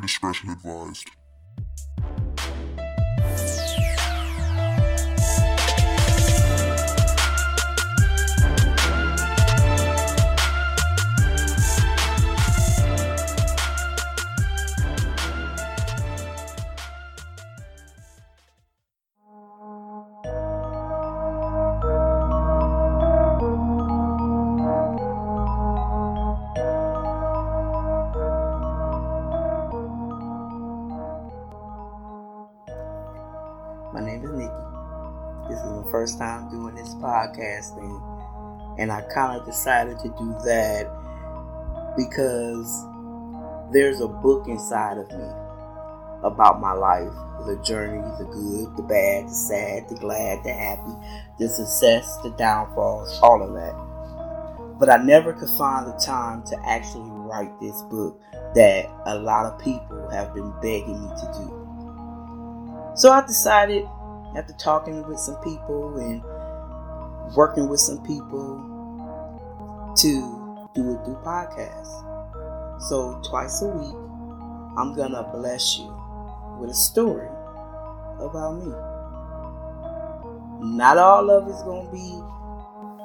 Discretion advised. First time doing this podcast thing, and I kind of decided to do that because there's a book inside of me about my life the journey, the good, the bad, the sad, the glad, the happy, the success, the downfalls, all of that. But I never could find the time to actually write this book that a lot of people have been begging me to do. So I decided, after talking with some people and working with some people, to do it through podcasts. So twice a week, I'm gonna bless you with a story about me. Not all of it's gonna be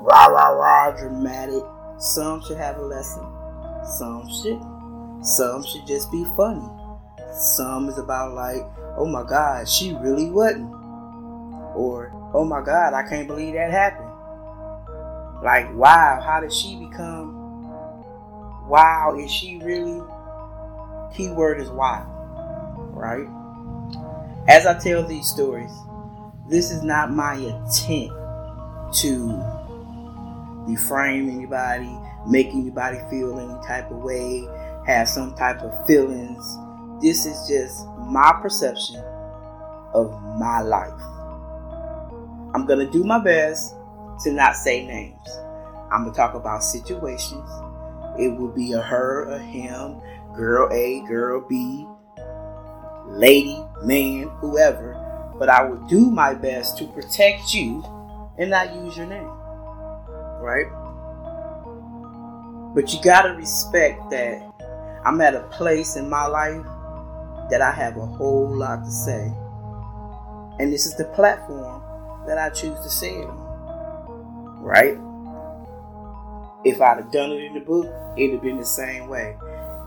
rah rah rah dramatic. Some should have a lesson. Some should. Some should just be funny. Some is about like, oh my God, she really wasn't. Or, oh my God, I can't believe that happened. Like, wow, how did she become? Wow, is she really? Keyword is wow, right? As I tell these stories, this is not my intent to deframe anybody, make anybody feel any type of way, have some type of feelings. This is just my perception of my life. I'm going to do my best to not say names. I'm going to talk about situations. It will be a her, a him, girl A, girl B, lady, man, whoever. But I will do my best to protect you and not use your name. Right? But you got to respect that I'm at a place in my life that I have a whole lot to say. And this is the platform that I choose to say it. Right? If I'd have done it in the book, it'd have been the same way.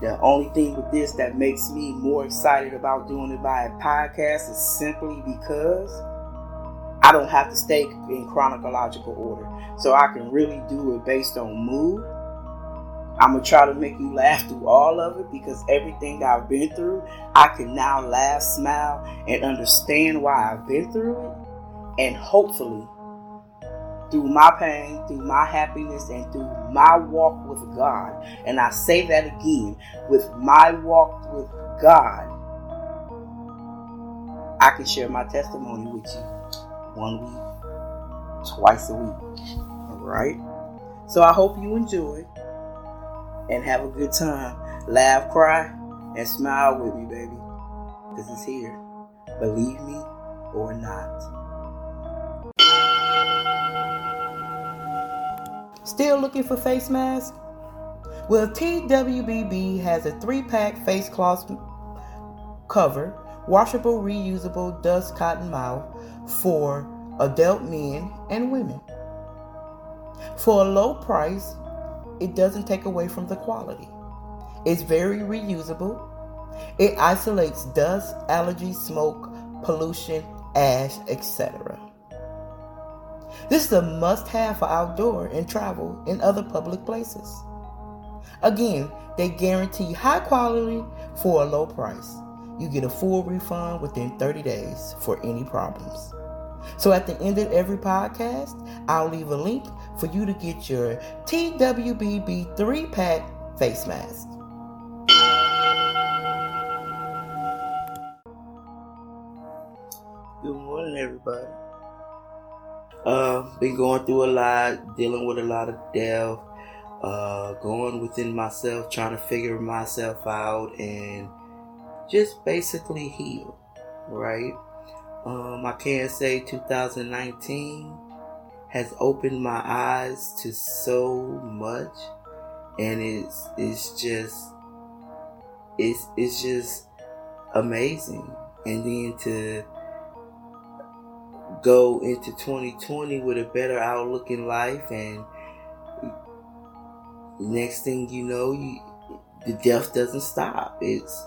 The only thing with this that makes me more excited about doing it by a podcast is simply because I don't have to stay in chronological order. So I can really do it based on mood. I'm gonna try to make you laugh through all of it because everything I've been through, I can now laugh, smile, and understand why I've been through it. And hopefully, through my pain, through my happiness, and through my walk with God, and I say that again, with my walk with God, I can share my testimony with you one week, twice a week. All right? So I hope you enjoy and have a good time. Laugh, cry, and smile with me, baby. This is here. Believe me or not. Still looking for face masks? Well, TWBB has a three pack face cloth cover, washable, reusable dust cotton mouth for adult men and women. For a low price, it doesn't take away from the quality. It's very reusable. It isolates dust, allergies, smoke, pollution, ash, etc. This is a must have for outdoor and travel in other public places. Again, they guarantee high quality for a low price. You get a full refund within 30 days for any problems. So at the end of every podcast, I'll leave a link for you to get your TWBB 3 pack face mask. Good morning, everybody. Uh, been going through a lot, dealing with a lot of death, uh, going within myself, trying to figure myself out, and just basically heal, right? Um, I can't say 2019 has opened my eyes to so much, and it's it's just it's it's just amazing. And then to go into 2020 with a better outlook in life and next thing you know you the death doesn't stop. It's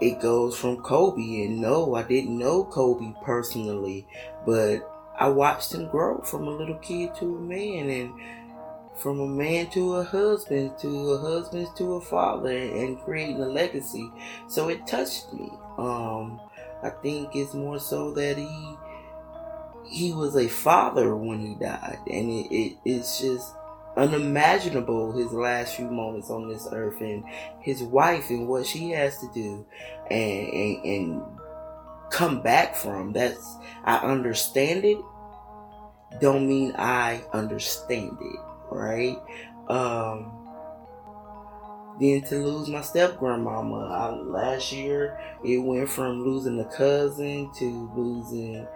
it goes from kobe and no i didn't know kobe personally but i watched him grow from a little kid to a man and from a man to a husband to a husband to a father and creating a legacy. So it touched me. Um i think it's more so that he he was a father when he died, and it, it, it's just unimaginable his last few moments on this earth and his wife and what she has to do and, and, and come back from. That's I understand it. Don't mean I understand it, right? Um, then to lose my step grandmama last year, it went from losing a cousin to losing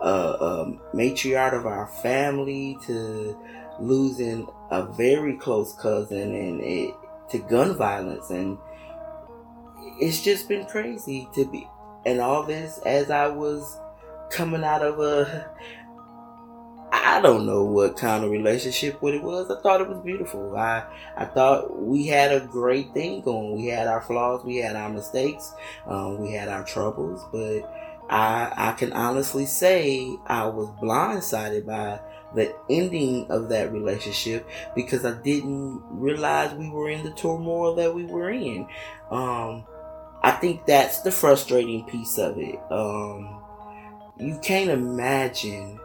a, matriarch of our family to losing a very close cousin and it, to gun violence and it's just been crazy to be and all this as I was coming out of a I don't know what kind of relationship what it was. I thought it was beautiful. I I thought we had a great thing going. We had our flaws, we had our mistakes, um, we had our troubles, but I, I can honestly say I was blindsided by the ending of that relationship because I didn't realize we were in the turmoil that we were in. Um, I think that's the frustrating piece of it. Um, you can't imagine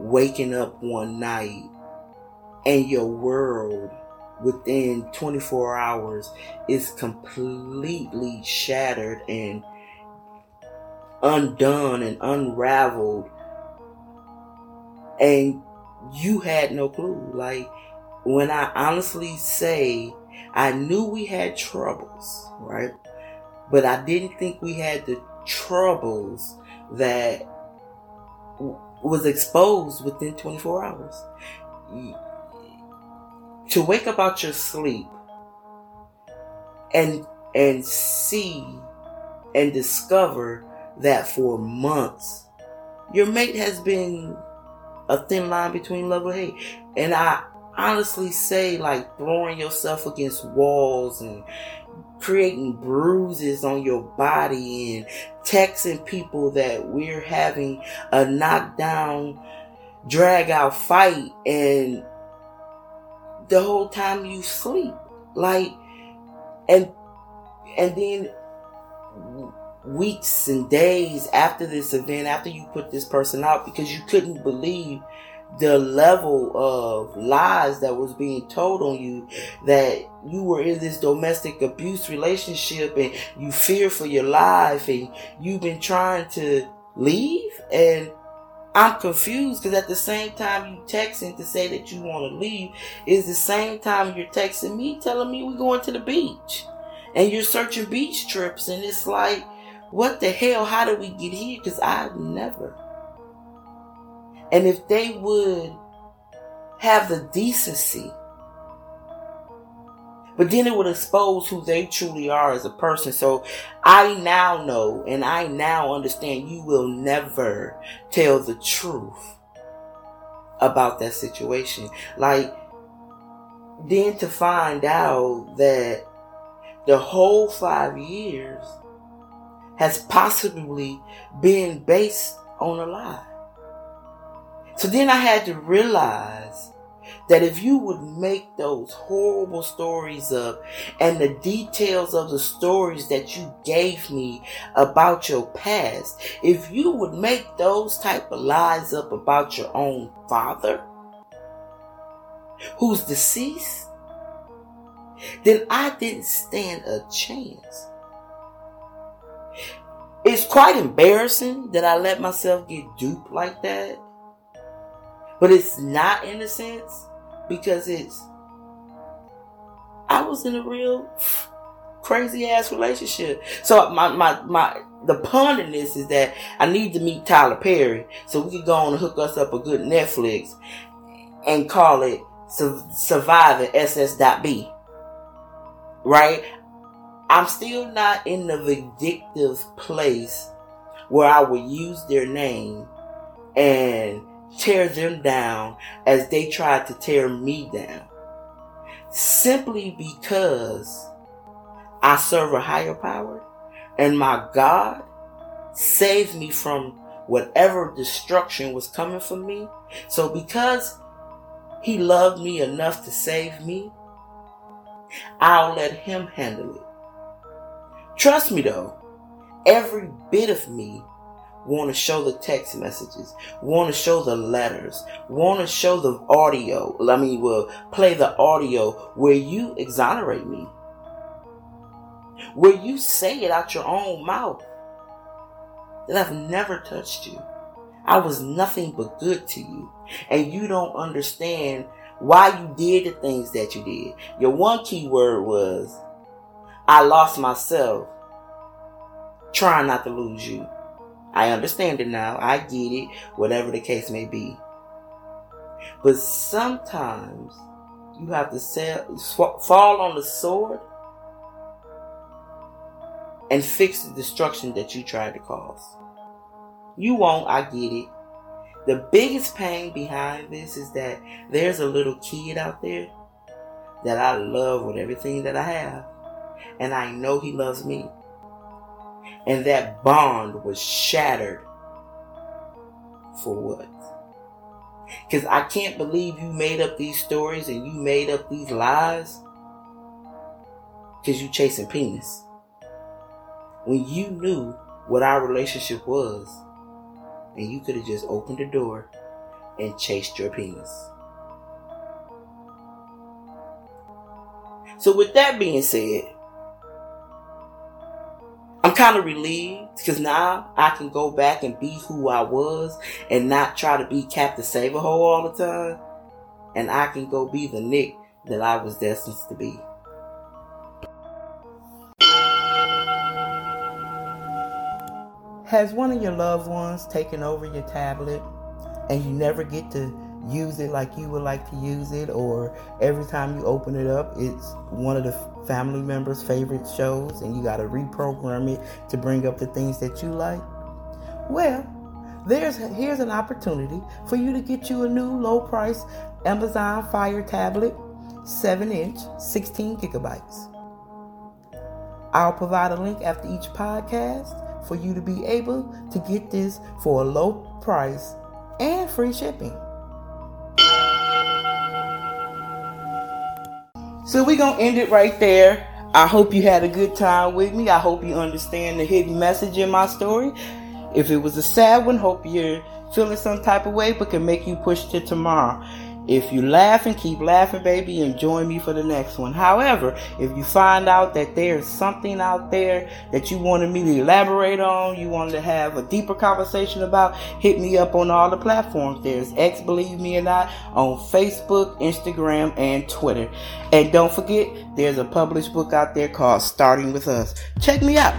waking up one night and your world within 24 hours is completely shattered and undone and unraveled. And you had no clue. Like when i honestly say i knew we had troubles right? But i didn't think we had the troubles that was exposed within 24 hours. To wake up out your sleep and and see and discover that for months your mate has been a thin line between love and hate. And I honestly say, like, throwing yourself against walls and creating bruises on your body and texting people that we're having a knockdown, drag out fight, and the whole time you sleep. Like, and, and then weeks and days after this event, after you put this person out, because you couldn't believe the level of lies that was being told on you that you were in this domestic abuse relationship and you fear for your life and you've been trying to leave. And I'm confused because at the same time you texting to say that you want to leave is the same time you're texting me telling me we're going to the beach. And you're searching beach trips and it's like what the hell? How did we get here? Because I've never. And if they would have the decency, but then it would expose who they truly are as a person. So I now know and I now understand you will never tell the truth about that situation. Like, then to find out that the whole five years has possibly been based on a lie. So then I had to realize that if you would make those horrible stories up and the details of the stories that you gave me about your past, if you would make those type of lies up about your own father, who's deceased, then I didn't stand a chance it's quite embarrassing that I let myself get duped like that. But it's not in a sense because it's I was in a real crazy ass relationship. So my my my the pun in this is that I need to meet Tyler Perry so we can go on and hook us up a good Netflix and call it Survivor SS.B. Right? I'm still not in the vindictive place where I would use their name and tear them down as they tried to tear me down. Simply because I serve a higher power and my God saved me from whatever destruction was coming for me. So because he loved me enough to save me, I'll let him handle it. Trust me though, every bit of me want to show the text messages, want to show the letters, want to show the audio. I mean, will play the audio where you exonerate me, where you say it out your own mouth that I've never touched you. I was nothing but good to you. And you don't understand why you did the things that you did. Your one key word was, I lost myself trying not to lose you. I understand it now. I get it, whatever the case may be. But sometimes you have to sell, fall on the sword and fix the destruction that you tried to cause. You won't, I get it. The biggest pain behind this is that there's a little kid out there that I love with everything that I have. And I know he loves me. And that bond was shattered. For what? Because I can't believe you made up these stories and you made up these lies. Because you chasing penis. When you knew what our relationship was. And you could have just opened the door and chased your penis. So with that being said, I'm kind of relieved because now I can go back and be who I was and not try to be Captain Save-a-ho all the time. And I can go be the Nick that I was destined to be. Has one of your loved ones taken over your tablet and you never get to use it like you would like to use it, or every time you open it up, it's one of the family members' favorite shows and you got to reprogram it to bring up the things that you like? Well, there's here's an opportunity for you to get you a new low price Amazon Fire tablet, 7 inch, 16 gigabytes. I'll provide a link after each podcast for you to be able to get this for a low price and free shipping. So we're going to end it right there. I hope you had a good time with me. I hope you understand the hidden message in my story. If it was a sad one, hope you're feeling some type of way, but can make you push to tomorrow. If you laugh and keep laughing, baby, and join me for the next one. However, if you find out that there's something out there that you wanted me to elaborate on, you wanted to have a deeper conversation about, hit me up on all the platforms. There's X Believe Me or Not on Facebook, Instagram, and Twitter. And don't forget, there's a published book out there called Starting With Us. Check me out.